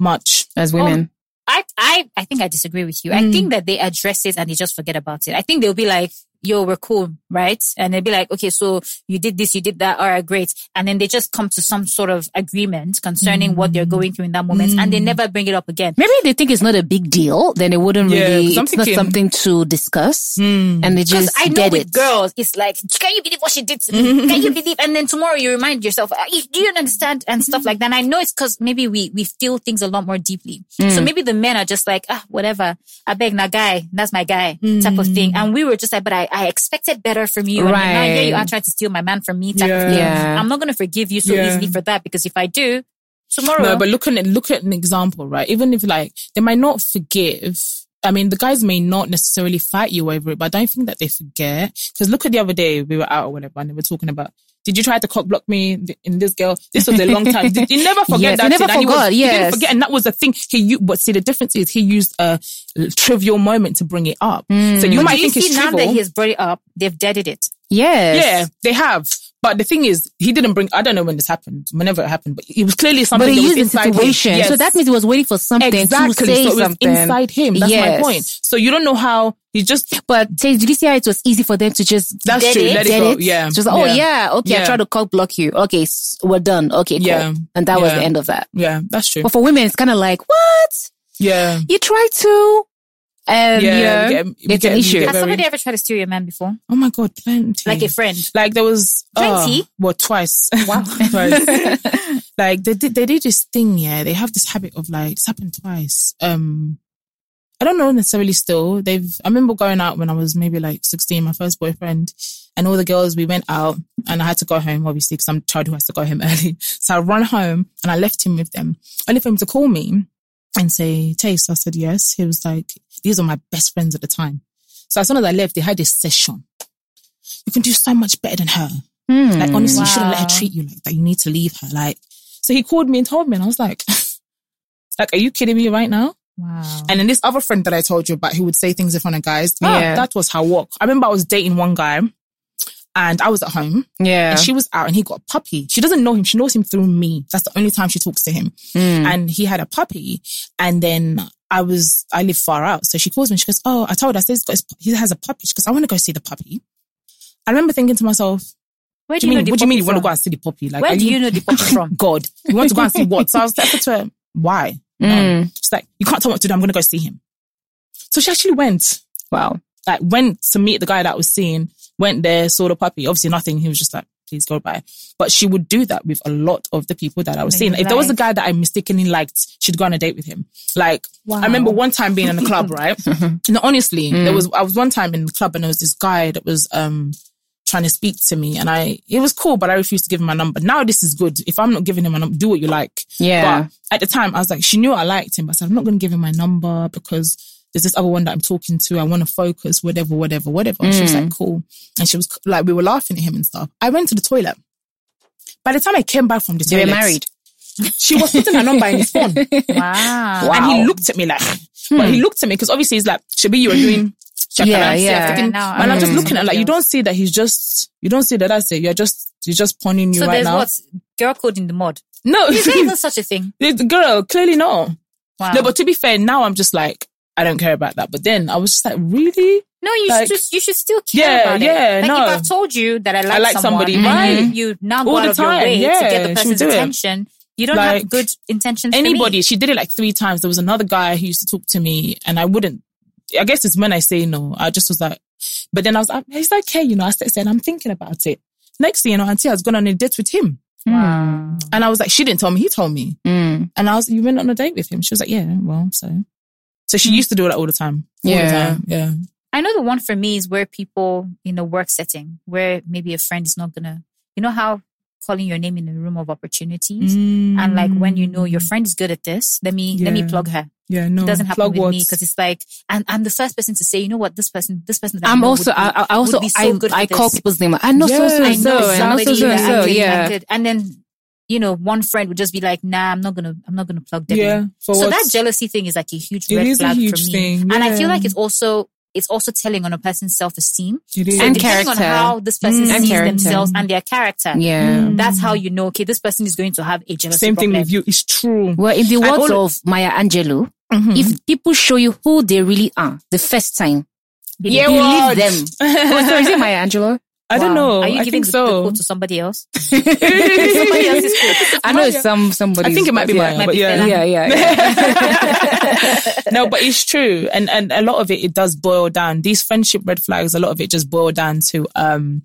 much. As women. I, I, I think I disagree with you. I Mm. think that they address it and they just forget about it. I think they'll be like, yo, we're cool, right? And they'd be like, okay, so you did this, you did that. All right, great. And then they just come to some sort of agreement concerning what they're going through in that moment and they Mm. never bring it up again. Maybe they think it's not a big deal. Then it wouldn't Yeah, really, 'cause I'm it's not something to discuss. Mm. And they just I know get with it. girls, it's like, can you believe what she did to me? Mm-hmm. *laughs* Can you believe? And then tomorrow you remind yourself, "Ah, you- do you understand? And stuff like that. And I know it's because maybe we, we feel things a lot more deeply. So Mm. maybe the men are just like, ah, whatever. I beg na guy. That's my guy type of Mm. thing. And we were just like, but I, I expected better from you. And now here oh, you are trying to steal my man from me type Yeah. of thing. Yeah. I'm not going to forgive you so Yeah. easily for that because if I do, tomorrow. No, but look at look at an example, right? Even if like they might not forgive. I mean, the guys may not necessarily fight you over it, but I don't think that they forget. Because look at the other day, we were out or whatever, and they were talking about. Did you try to cock block me in this girl? This was a long time. Did you never *laughs* forget Yes, that? he never shit? And he was- forgot, he didn't forget, and that was the thing. He, but see, the difference is he used a trivial moment to bring it up. So mm. you But might you think see it's now trivial. that he has brought it up, they've deaded it. Yes. Yeah, they have. But the thing is, he didn't bring. I don't know when this happened, whenever it happened, but it was clearly something. But he used the inside him. situation. Yes. So that means he was waiting for something exactly. to say so it was something. inside him. That's Yes. my point. So you don't know how he just. But did you see how it was easy for them to just That's true. it? Let it go. it? Yeah. Just oh yeah. yeah, okay, I tried to cock block you. Okay, we're done. Okay, cool. Yeah. And that was the end of that. Yeah, that's true. But for women, it's kind of like, what? Yeah. You try to, and Yeah, get- it's an issue. Has somebody ever tried to steal your man before? Oh my god, plenty. Like a friend? Like there was oh, Plenty? well, twice. Wow. *laughs* Twice. *laughs* like they did, they did this thing. Yeah, they have this habit of like it's happened twice. Um, I don't know necessarily. Still, they've. I remember going out when I was maybe like sixteen, my first boyfriend, and all the girls. We went out, and I had to go home obviously because I'm a child who has to go home *laughs* early. So I run home, and I left him with them, only for him to call me and say, "Taste." I said yes. He was like, "These are my best friends at the time." So as soon as I left, they had this session. You can do so much better than her. Hmm. Like honestly, you shouldn't let her treat you like that. You need to leave her. Like, so he called me and told me, and I was like, *laughs* like, are you kidding me right now? Wow. And then this other friend that I told you about who would say things in front of guys, Yeah. yeah, that was her walk. I remember I was dating one guy and I was at home yeah. and she was out and he got a puppy. She doesn't know him. She knows him through me. That's the only time she talks to him. Hmm. And he had a puppy. And then I was, I live far out. So she calls me and she goes, Oh, I told her, I said, he's got his- he has a puppy. She goes, I want to go see the puppy. I remember thinking to myself, Where what do you mean? What do you mean you want to go and see the puppy? Like, Where do you know the puppy *laughs* from? God, you want to go and see what? So I was like to her, why? No. *laughs* Mm. She's like, you can't tell me what to do. I'm going to go see him. So she actually went, Wow. like, went to meet the guy that I was seeing, went there, saw the puppy. Obviously, nothing. He was just like, please go by. But she would do that with a lot of the people that I was That seeing. you If there was a guy that I mistakenly liked, she'd go on a date with him. Like, I remember one time being in a club, *laughs* right? *laughs* no, honestly, there was, I was one time in the club and there was this guy that was, um, trying to speak to me and I, it was cool, but I refused to give him my number. Now this is good. If I'm not giving him my number, do what you like. Yeah. But at the time, I was like, she knew I liked him, but I said, I'm not going to give him my number because there's this other one that I'm talking to. I want to focus, whatever, whatever, whatever. And She was like, cool. And she was like, we were laughing at him and stuff. I went to the toilet. By the time I came back from the They were married. she was putting her number in his phone. *laughs* Wow. And he looked at me like, but he looked at me because obviously he's like, Shabi, you were *clears throat* doing Yeah, yeah, yeah. yeah. And I'm just Mm. looking at like, you don't see that he's just, you don't see that that's it. You're just, you're just pawning you So right there's now. what? Girl code in the mud. No, Is there even *laughs* such a thing? girl, clearly no. Wow. No, but to be fair, now I'm just like, I don't care about that. But then I was just like, really? No, you Like- should just you should still care Yeah, about it. yeah, Like no. if I've told you that I like, like someone, somebody, and right. You, now go All out the of your time, way to get the person's attention. You don't Like- have good intentions. for me. Anybody, she did it like three times. There was another guy who used to talk to me and I wouldn't, I guess it's when I say no. I just was like, but then I was like, it's okay. You know, I said, I'm thinking about it. Next thing you know, Auntie has gone on a date with him. Wow. And I was like, she didn't tell me, he told me. Mm. And I was, you went on a date with him. She was like, yeah, well, so. So she used to do that all the time. All Yeah. The time. Yeah. I know the one for me is where people in a work setting, where maybe a friend is not gonna, you know how calling your name in a room of opportunities, and like when you know your friend is good at this, let me let me Mm. Plug her. yeah, no. It doesn't happen Plug with what? me because it's like, and I'm the first person to say, you know what, this person, this person. That I I'm know also, be- I, I also, would be so I, good I call people's name. I know so, so, Yeah. I so, know and I know somebody so, so, that so, actually yeah. acted. And then, you know, one friend would just be like, nah, I'm not gonna, I'm not gonna plug them Yeah. in. For So what? that jealousy thing is like a huge It red is a flag huge for me. thing, And I feel like it's also, it's also telling on a person's self-esteem. So And depending on how this person Mm. Sees character. themselves and their character. Yeah. That's how you know, okay, this person is going to have a jealousy Same thing problem. with you. It's true. Well, in the I words al- of Maya Angelou, Mhm. if people show you who they really are the first time, Yeah, believe what? them. *laughs* oh, so is it Maya Angelou? I don't know. Are you I giving think the, so. the quote to somebody else? *laughs* somebody else's quote. I know it's some somebody. I think it might be might yeah. Yeah, yeah, yeah. *laughs* no, but it's true, and and a lot of it it does boil down. These friendship red flags, a lot of it just boil down to um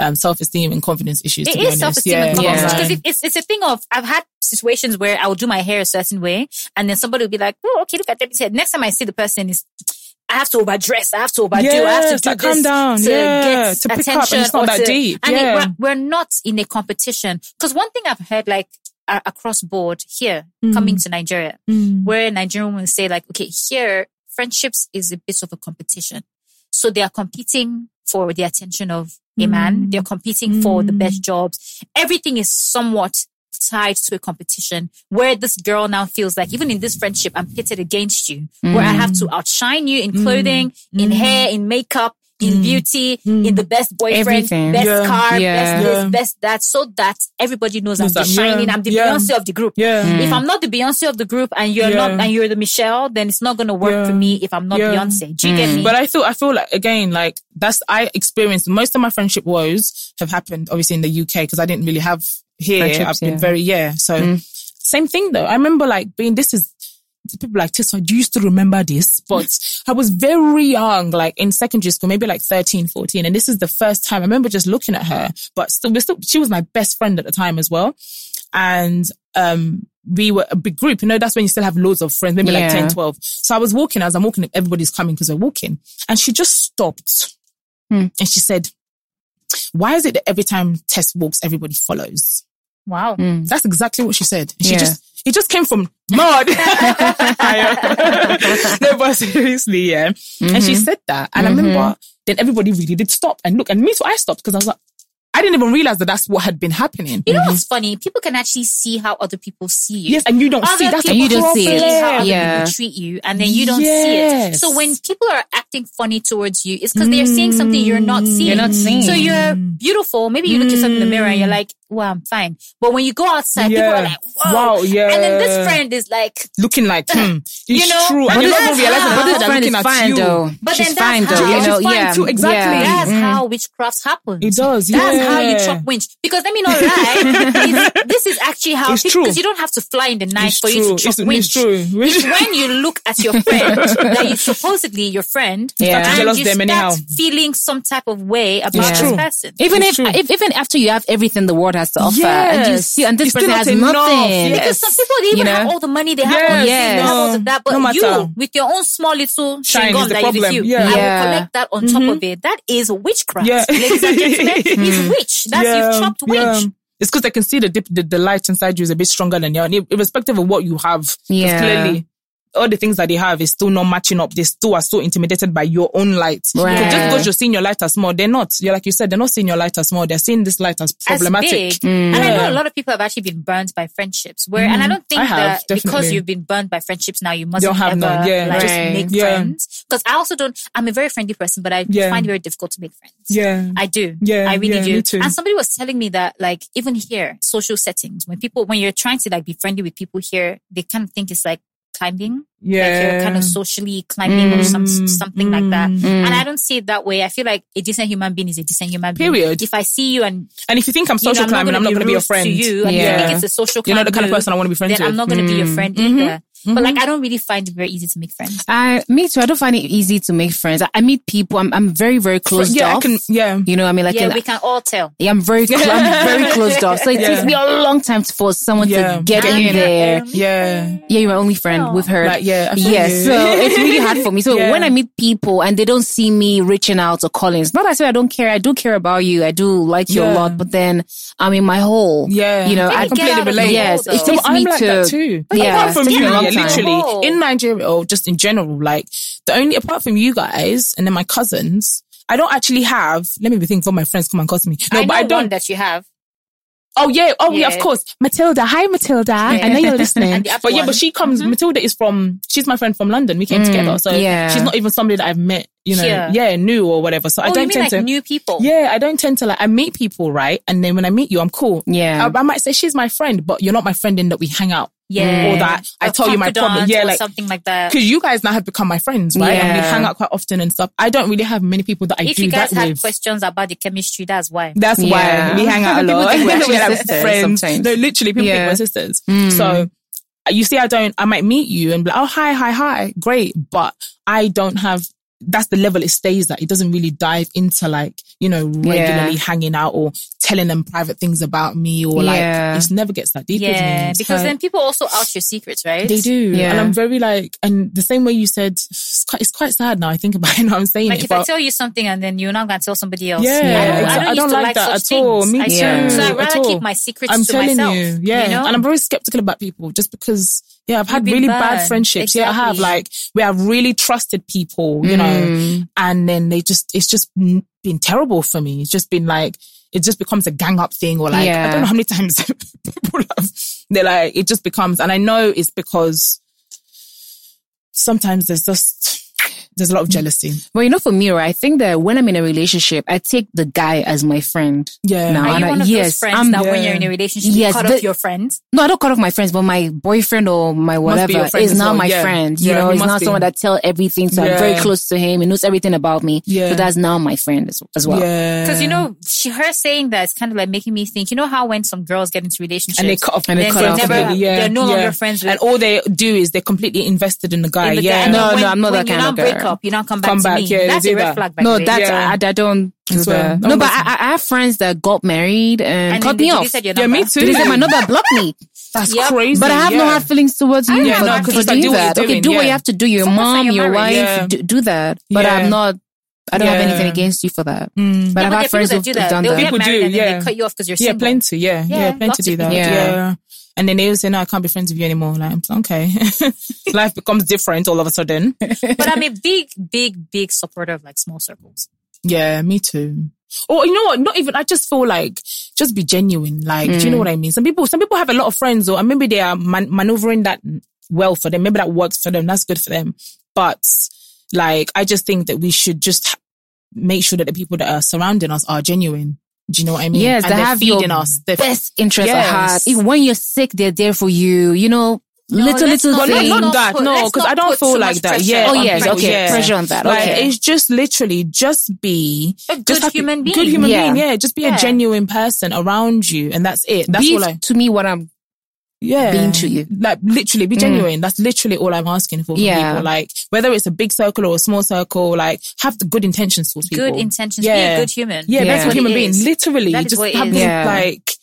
um self esteem and confidence issues. It is self-esteem yeah, and confidence because it, it's it's a thing of I've had situations where I will do my hair a certain way, and then somebody will be like, "Oh, okay, look at Debbie's head." Next time I see the person is. I have to overdress. I have to overdo. I have to Yes, do this calm down. to Yeah, get to pick up, and attention. it's not that to- deep. And it- Yeah. we're, we're not in a competition. Because one thing I've heard, like uh, across board here, Mm. coming to Nigeria, Mm. where Nigerian women say like, okay, here friendships is a bit of a competition. So they are competing for the attention of a man. Mm. They're competing for the Mm. best jobs. Everything is somewhat tied to a competition where this girl now feels like even in this friendship, I'm pitted against you, where I have to outshine you in clothing, in Mm. hair, in makeup, in Mm. beauty, Mm. in the best boyfriend, Everything. best Yeah. car, Yeah. best this, Yeah. best that, so that everybody knows I'm the shining. I'm the. Beyonce of the group. Yeah. Mm. If I'm not the Beyonce of the group and you're not, and you're the Michelle, then it's not going to work for me if I'm not. Beyonce. Do you get Mm. me? But I feel, I feel like again, like that's I experienced most of my friendship woes have happened obviously in the UK because I didn't really have here. Friendships, I've been yeah. very yeah. So Mm. same thing though. I remember like being this is people like Tessa, do you used to remember this? But *laughs* I was very young, like in secondary school, maybe like 13, 14. And this is the first time I remember just looking at her, but still, we're still she was my best friend at the time as well. And um we were a big group, you know, that's when you still have loads of friends, maybe like Yeah. 10, 12. So I was walking, as I'm walking, everybody's coming because we're walking. And she just stopped. Hmm. And she said, Why is it that every time Tess walks, everybody follows? Wow. Mm. That's exactly what she said. She Yeah. just it just came from mud. *laughs* no, but seriously, yeah. And Mm-hmm. she said that, and I remember then everybody really did stop and look, and me too. I stopped because I was like, I didn't even realize that that's what had been happening. You know what's funny? People can actually see how other people see you. Yes, and you don't see Other that's people you don't see it. how other Yeah. people treat you, and then you don't see it. So when people are acting funny towards you, it's because they are seeing something you're not seeing. You're not seeing. So you're beautiful. Maybe you look yourself in the mirror and you're like, "Well, I'm fine." But when you go outside, people are like, "Wow, Wow, yeah. And then this friend is like, looking like, *laughs* hmm, it's You know, true. but And you're not that's even realizing that But this friend is fine you. though. But she's then that's fine how- though. You know, fine yeah, too, exactly. yeah. That's Mm. how witchcraft happens. It does, That's how you chop winch. Because let me not lie. this is actually how It's true. because you don't have to fly in the night It's for true. you to chop It's, winch. it's true. It's when you look at your *laughs* friend that is supposedly your friend, Yeah. and you start feeling some type of way about It's this person. Even if, if even after you have everything the world has to offer, and you see, and this It's person still has enough. nothing. Yes. Because some people they even You know? have all the money, they have Yes. all the Yes. things, they have all the that, but matter. you with your own small little Shine chewing gum is the that is with problem. you, Yeah. I will Yeah. collect that on top of mm-hmm. it. That is witchcraft, Yeah. ladies and gentlemen. *laughs* It's witch. That's you've chopped winch. It's because they can see the, dip, the the light inside you is a bit stronger than you, and irrespective of what you have, Yeah. clearly. All the things that they have is still not matching up. They still are so intimidated by your own light. Right. So just because you're seeing your light as small, they're not. You're like you said, they're not seeing your light as small. They're seeing this light as problematic. As big. Mm. And I know a lot of people have actually been burned by friendships. Where, and I mm. don't think I have, that because you've been burned by friendships now, you must have ever none, yeah. like, just make Yeah. friends. Because I also don't. I'm a very friendly person, but I Yeah. find it very difficult to make friends. Yeah. I do. Yeah, I really yeah, do. And somebody was telling me that, like, even here, social settings, when people, when you're trying to like be friendly with people here, they kind of think it's like climbing. Yeah. Like you're kind of socially climbing or some, Mm, something like that. mm. And I don't see it that way. I feel like a decent human being is a decent human being. Period. If I see you and And if you think I'm you know, social climbing, I'm not going to be your friend. to you, and Yeah. you think it's a social You're not the kind of person I want to be friends then with. I'm not going to be your Mm. friend Mhm. either. But Mhm. like, I don't really find it very easy to make friends. I, me too. I don't find it easy to make friends. I, I meet people. I'm, I'm very, very closed yeah, off. I can. Yeah, You know, what I mean, like, yeah, in- we can all tell. yeah, I'm very, cl- *laughs* I'm very closed off. So it Yeah. takes me a long time to- for someone Yeah. to get I'm in there. only yeah. friend. Yeah, you're my only friend No. with her. Like, yeah, Yes, you. so it's really hard for me. So *laughs* Yeah. when I meet people and they don't see me reaching out or calling, it's not that I say I don't care. I do care about you. I do like you a lot, but then I'm in my hole. Yeah, You know, I completely out of the relate. Yes, hole, it takes I'm me like to too. Yeah, apart from it's you, taken a long yeah, time. literally Oh. in Nigeria or just in general, like the only apart from you guys and then my cousins, I don't actually have. Let me be thinking for my friends come and cost me. No, I but I don't. one that you have. Oh yeah, oh yeah, of course. Matilda, hi Matilda. Yeah. I know you're *laughs* listening. And the other but yeah, one. but she comes. Matilda is from. She's my friend from London. We came Mm, together, so yeah. she's not even somebody that I've met. You know, Here. yeah, new or whatever. So I oh, you don't tend like to. new people? Yeah, I don't tend to like. I meet people right, and then when I meet you, I'm cool. Yeah. I, I might say she's my friend, but you're not my friend in that we hang out. Yeah. Or that I tell you my problem. Yeah, or like something like that. because you guys now have become my friends, right? And we hang out quite often and stuff. I don't really have many people that I If do you guys that have with. questions about the chemistry, that's why. That's Yeah. why we hang out a *laughs* People lot. think we're We're like friends. sometimes. No, literally, people Yeah. think we're sisters. Mm. So you see, I don't. I might meet you and be like, "Oh, hi, hi, hi, great," but I don't have. That's the level it stays at. It doesn't really dive into like you know regularly hanging out or telling them private things about me or like Yeah. it never gets that deep with me. Yeah, because like- then people also out your secrets, right? they do, Yeah. and I'm very like, and the same way you said, it's quite, it's quite sad now. I think *laughs* about it. Now I'm saying Like it, if I tell you something and then you're not gonna tell somebody else. Yeah, I don't, I don't, I don't like like that at all. Me I too. So I'd rather keep my secrets I'm to telling myself. you, yeah. You know? And I'm very skeptical about people just because, yeah, I've had really bad burned. friendships. Yeah, I have. Like, where I've really trusted people, you know, Mm. and then they just, it's just been terrible for me. It's just been like, it just becomes a gang up thing or like, I don't know how many times *laughs* people have, they're like, it just becomes, and I know it's because sometimes there's just, there's a lot of jealousy. Well, you know, for me, right, I think that when I'm in a relationship, I take the guy as my friend. Yeah. Now, Are and you I- one of yes, those friends I'm- that when you're in a relationship, Yes, you cut the- off your friends? No, I don't cut off my friends, but my boyfriend or my whatever is as now well, my yeah. friend. You Yeah, know, he he's not be. someone that tell everything. So I'm very close to him. He knows everything about me. Yeah. So that's now my friend as, as well. yeah. Because you know, she her saying that is kind of like making me think. You know how when some girls get into relationships and they cut off And they then cut they off never, completely, yeah, they're no longer friends with and all they do is they're completely invested in the guy. in the yeah, guy. No, no, I'm not that kind of break girl. Up, you now come back Come to back, me. yeah, That's a red that. flag. By No, the way. that's, Yeah. I, I don't do As well. that. No, No, but but- I, I have friends that got married and, and cut then me off. deleted Yeah, me number. too. They said my number blocked me. That's Yep. crazy. But I have no hard feelings towards you Yeah, for, no, for 'cause it's do doing that. you're Okay, doing, do what you have to do. Your Focus mom, your your wife, Yeah. do, do that. But I'm not, I don't have anything against you for that. Mm. But Yeah, I've but had friends are who've that do that. done They'll that. get People married do, and yeah. they cut you off because you're Yeah, plenty. Yeah, yeah, Yeah, plenty do that. people. Yeah. Yeah. And then they will say, "No, I can't be friends with you anymore." Like, I'm okay. *laughs* Life becomes different all of a sudden. *laughs* But I'm a big, big, big supporter of like small circles. Yeah, me too. Or you know what? Not even. I just feel like just be genuine. Like, do you know mm. what I mean? Some people, some people have a lot of friends, or maybe they are man- maneuvering that well for them. Maybe that works for them. That's good for them. But like, I just think that we should just ha- make sure that the people that are surrounding us are genuine. Do you know what I mean? Yes, and they have feeding your us. They're best interest Yes. at heart. Even when you're sick, they're there for you. You know, little little not- But things. not not that, put- no, because I don't put feel like that. Yeah. Oh yes, people. okay. Yeah. Pressure on that. Like okay. it's just literally just be A good just happy- human being. Good human Yeah. being, yeah. Just be Yeah. a genuine person around you, and that's it. That's Be all I. to me what I'm. Yeah, being to you. Like literally, be genuine. That's literally all I'm asking for. Yeah. people. Like whether it's a big circle or a small circle, like have the good intentions towards people. Good intentions. Be a good human. Yeah, Yeah. that's what human being. Literally, That is just what it have is. the, Yeah. like.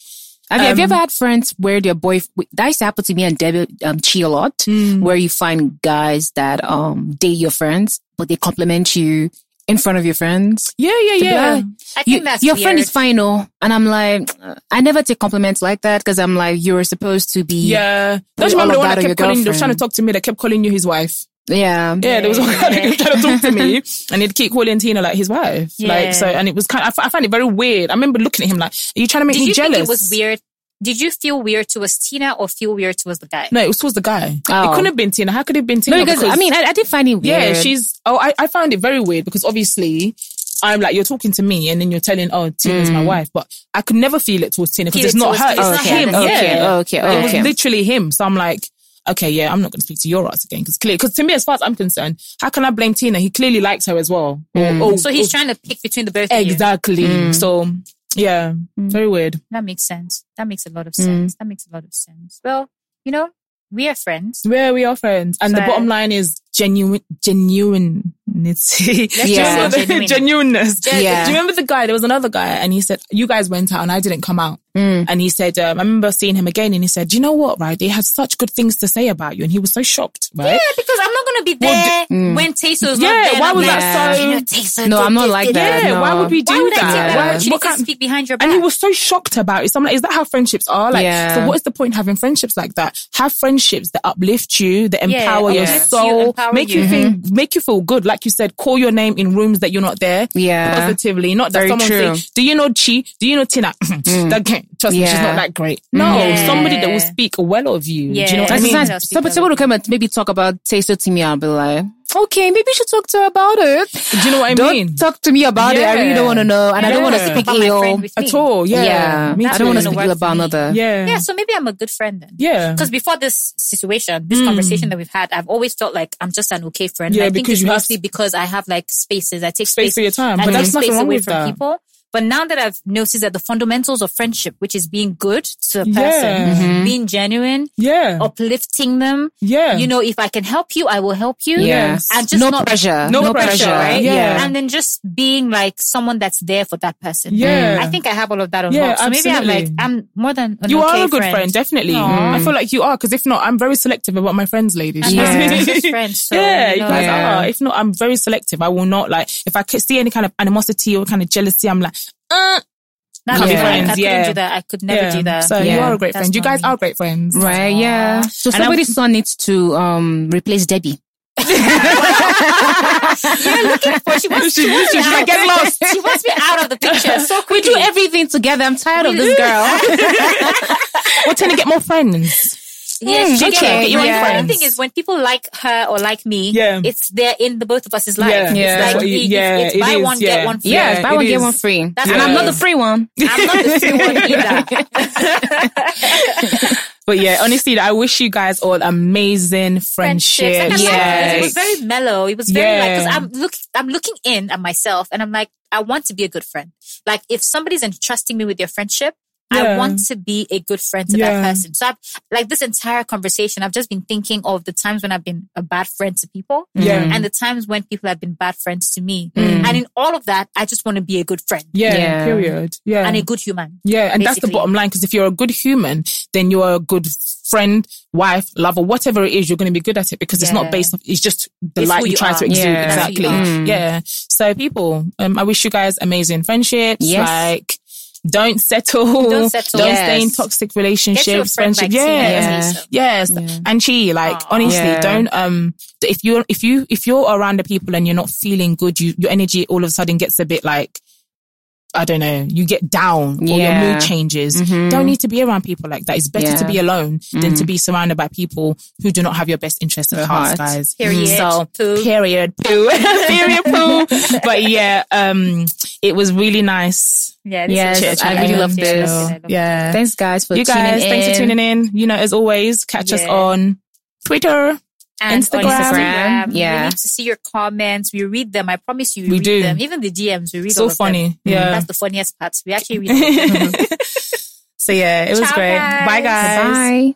Have, you- have you Um, ever had friends where their boy that used to happen to me and Debbie um, Chi a lot, Mm. where you find guys that um date your friends, but they compliment you in front of your friends. Yeah, yeah, To yeah. like, I think You- that's your weird. friend is fine, oh, and I'm like, I never take compliments like that because I'm like, you're supposed to be, Yeah. Don't you remember the of one that that kept calling, they was trying to talk to me, that kept calling you his wife. yeah, Yeah, there was one guy *laughs* that kept trying to talk to me and he'd keep calling Tina like his wife. Yeah. Like, so, and it was kind of, I f- I find it very weird. I remember looking at him like, are you trying to make Did me you jealous? think it was weird? Did you feel weird towards Tina or feel weird towards the guy? No, it was towards the guy. Oh. It couldn't have been Tina. How could it have been Tina? no, because, I mean, I, I did find it weird. yeah, she's, oh, I, I found it very weird because obviously I'm like, you're talking to me and then you're telling, oh, Tina's my wife, but I could never feel it towards Tina because it's not her, it's It's not him. her, Yeah. okay, okay, It was literally him. So I'm like, okay, yeah, I'm not going to speak to your ass again because clearly, because to me, as far as I'm concerned, how can I blame Tina? He clearly likes her as well. Mm. or- So he's or- trying to pick between the both of you. exactly. Mm. So yeah, very weird. That makes sense. That makes a lot of Mm. sense. That makes a lot of sense. Well, you know, we are friends. Where we are friends, and the bottom line is genuine, genuineness. Yeah. Genuine. genuineness. Yeah. Do you remember the guy? There was another guy, and he said, "You guys went out, and I didn't come out." Mm. And he said, um, "I remember seeing him again, and he said, you know what? Right? They had such good things to say about you," and he was so shocked. Right? Yeah, because I'm not gonna be Well, there mm. when Taso's Yeah, not there. and why I'm was like, that so- "You know, Taso No, I'm not this, like that. Yeah, no. why would we do Why would I that? take that? Why- She needs what to kind- speak behind your back. And he was so shocked about it. So I'm like, is that how friendships are? Like, Yeah. so what is the point having friendships like that? Have friendships that uplift you, that Yeah, empower your uplift you, soul, empower make you you. think, make you feel good. Like you said, call your name in rooms that you're not there. Yeah. Positively. Not that Very someone true. say, do you know Chi? Do you know Tina? *laughs* Mm. that, can't- trust me, she's not that great. No, Yeah. somebody that will speak well of you. Do you know what I Yeah. mean? That's Sometimes nice. some people will come and maybe talk about Taste to me. I'll be like, okay, maybe you should talk to her about it. Do you know what I Don't mean? talk to me about it. I really don't want to know, and I don't want to speak About my ill. friend with me. At all. Yeah. Yeah, Me I don't want to speak Work ill about me. another. Yeah. Yeah, so maybe I'm a good friend then. Yeah. Because before this situation, this Mm. conversation that we've had, I've always felt like I'm just an okay friend. Yeah, I think because it's you have- mostly because I have like spaces. I take Space space, for your time. I But take that's nothing wrong away with from that. people. But now that I've noticed that the fundamentals of friendship, which is being good to a person, Yeah. Mhm. being genuine, Yeah. uplifting them, Yeah. you know, if I can help you, I will help you. Yeah, Yes. And just no not pressure. No No, pressure, pressure. right? Yeah. And then just being like someone that's there for that person. Yeah. I think I have all of that on Yeah, lock. So maybe I'm like. I'm more than an You okay are a good friend, definitely. Aw. I feel like you are, because if not, I'm very selective about my friends, ladies. Yeah. not a so, yeah, you you guys Yeah. are. If not, I'm very selective. I will not like if I see any kind of animosity or kind of jealousy. I'm like, uh, Not Can't be yeah. friends, I couldn't yeah. do that. I could never yeah. do that. So you are a great That's friend. You not guys me. are great friends. Right, yeah. So And I'm- somebody's son needs to um replace Debbie. *laughs* Well, she wants, She- she wants she- me she out. get lost. *laughs* She wants me out of the picture so We do everything together. I'm tired of this *laughs* girl. We're trying to get more friends. Yeah, Mm, she okay, gets you But want The friends. thing is, when people like her or like me, Yeah. it's there in the both of us' life. Yeah. It's Yeah. like you- yeah, it's, it buy is, one yeah. get one free. Yeah, Yeah, buy it one get one free, That's and I'm it not the free one. I'm not the free *laughs* one either. *laughs* But yeah, honestly, I wish you guys all amazing friendship. Friendships. Like, I it. yeah. It was very mellow. It was very like, cause I'm look, I'm looking in at myself and I'm like, I want to be a good friend. Like if somebody's entrusting me with their friendship, I want to be a good friend to Yeah. that person. So I've, like this entire conversation, I've just been thinking of the times when I've been a bad friend to people Yeah. and the times when people have been bad friends to me. Mm. And in all of that, I just want to be a good friend yeah, Yeah. period. Yeah. and a good human. Yeah, and that's the bottom line. Because if you're a good human, then you're a good friend, wife, lover, whatever it is. You're going to be good at it because it's not based on, It's just the It's light who you you try to exude. Yeah. Exactly. Mm. Yeah. So people, um, I wish you guys amazing friendships. Yes. Like. Don't settle. Don't settle. Don't Yes. stay in toxic relationships. Get you a friend friendship. like Tina, yes. Lisa. Yes. Yeah. And she, like, Aw. honestly, Yeah. don't, um, if you're, if you, if you're around the people and you're not feeling good, you, your energy all of a sudden gets a bit like, I don't know, you get down or your mood changes. Mhm. Don't need to be around people like that. It's better to be alone than Mhm. to be surrounded by people who do not have your best interest at heart, guys. Period. So, Poo. period, poo, *laughs* period, poo. *laughs* But yeah, um, it was really nice. Yeah, this Yes, is I really love this. love it. Yeah. Thanks, guys, for you guys, tuning thanks in. for tuning in. You know, as always, catch us on Twitter. And Instagram. on Instagram. Yeah. We need to see your comments. We read them. I promise you, we, We read do. them. Even the DMs, we read all So of them. funny. Mm, yeah. That's the funniest part. We actually read *laughs* them. so yeah, it was Ciao, great. guys. Bye guys. Bye.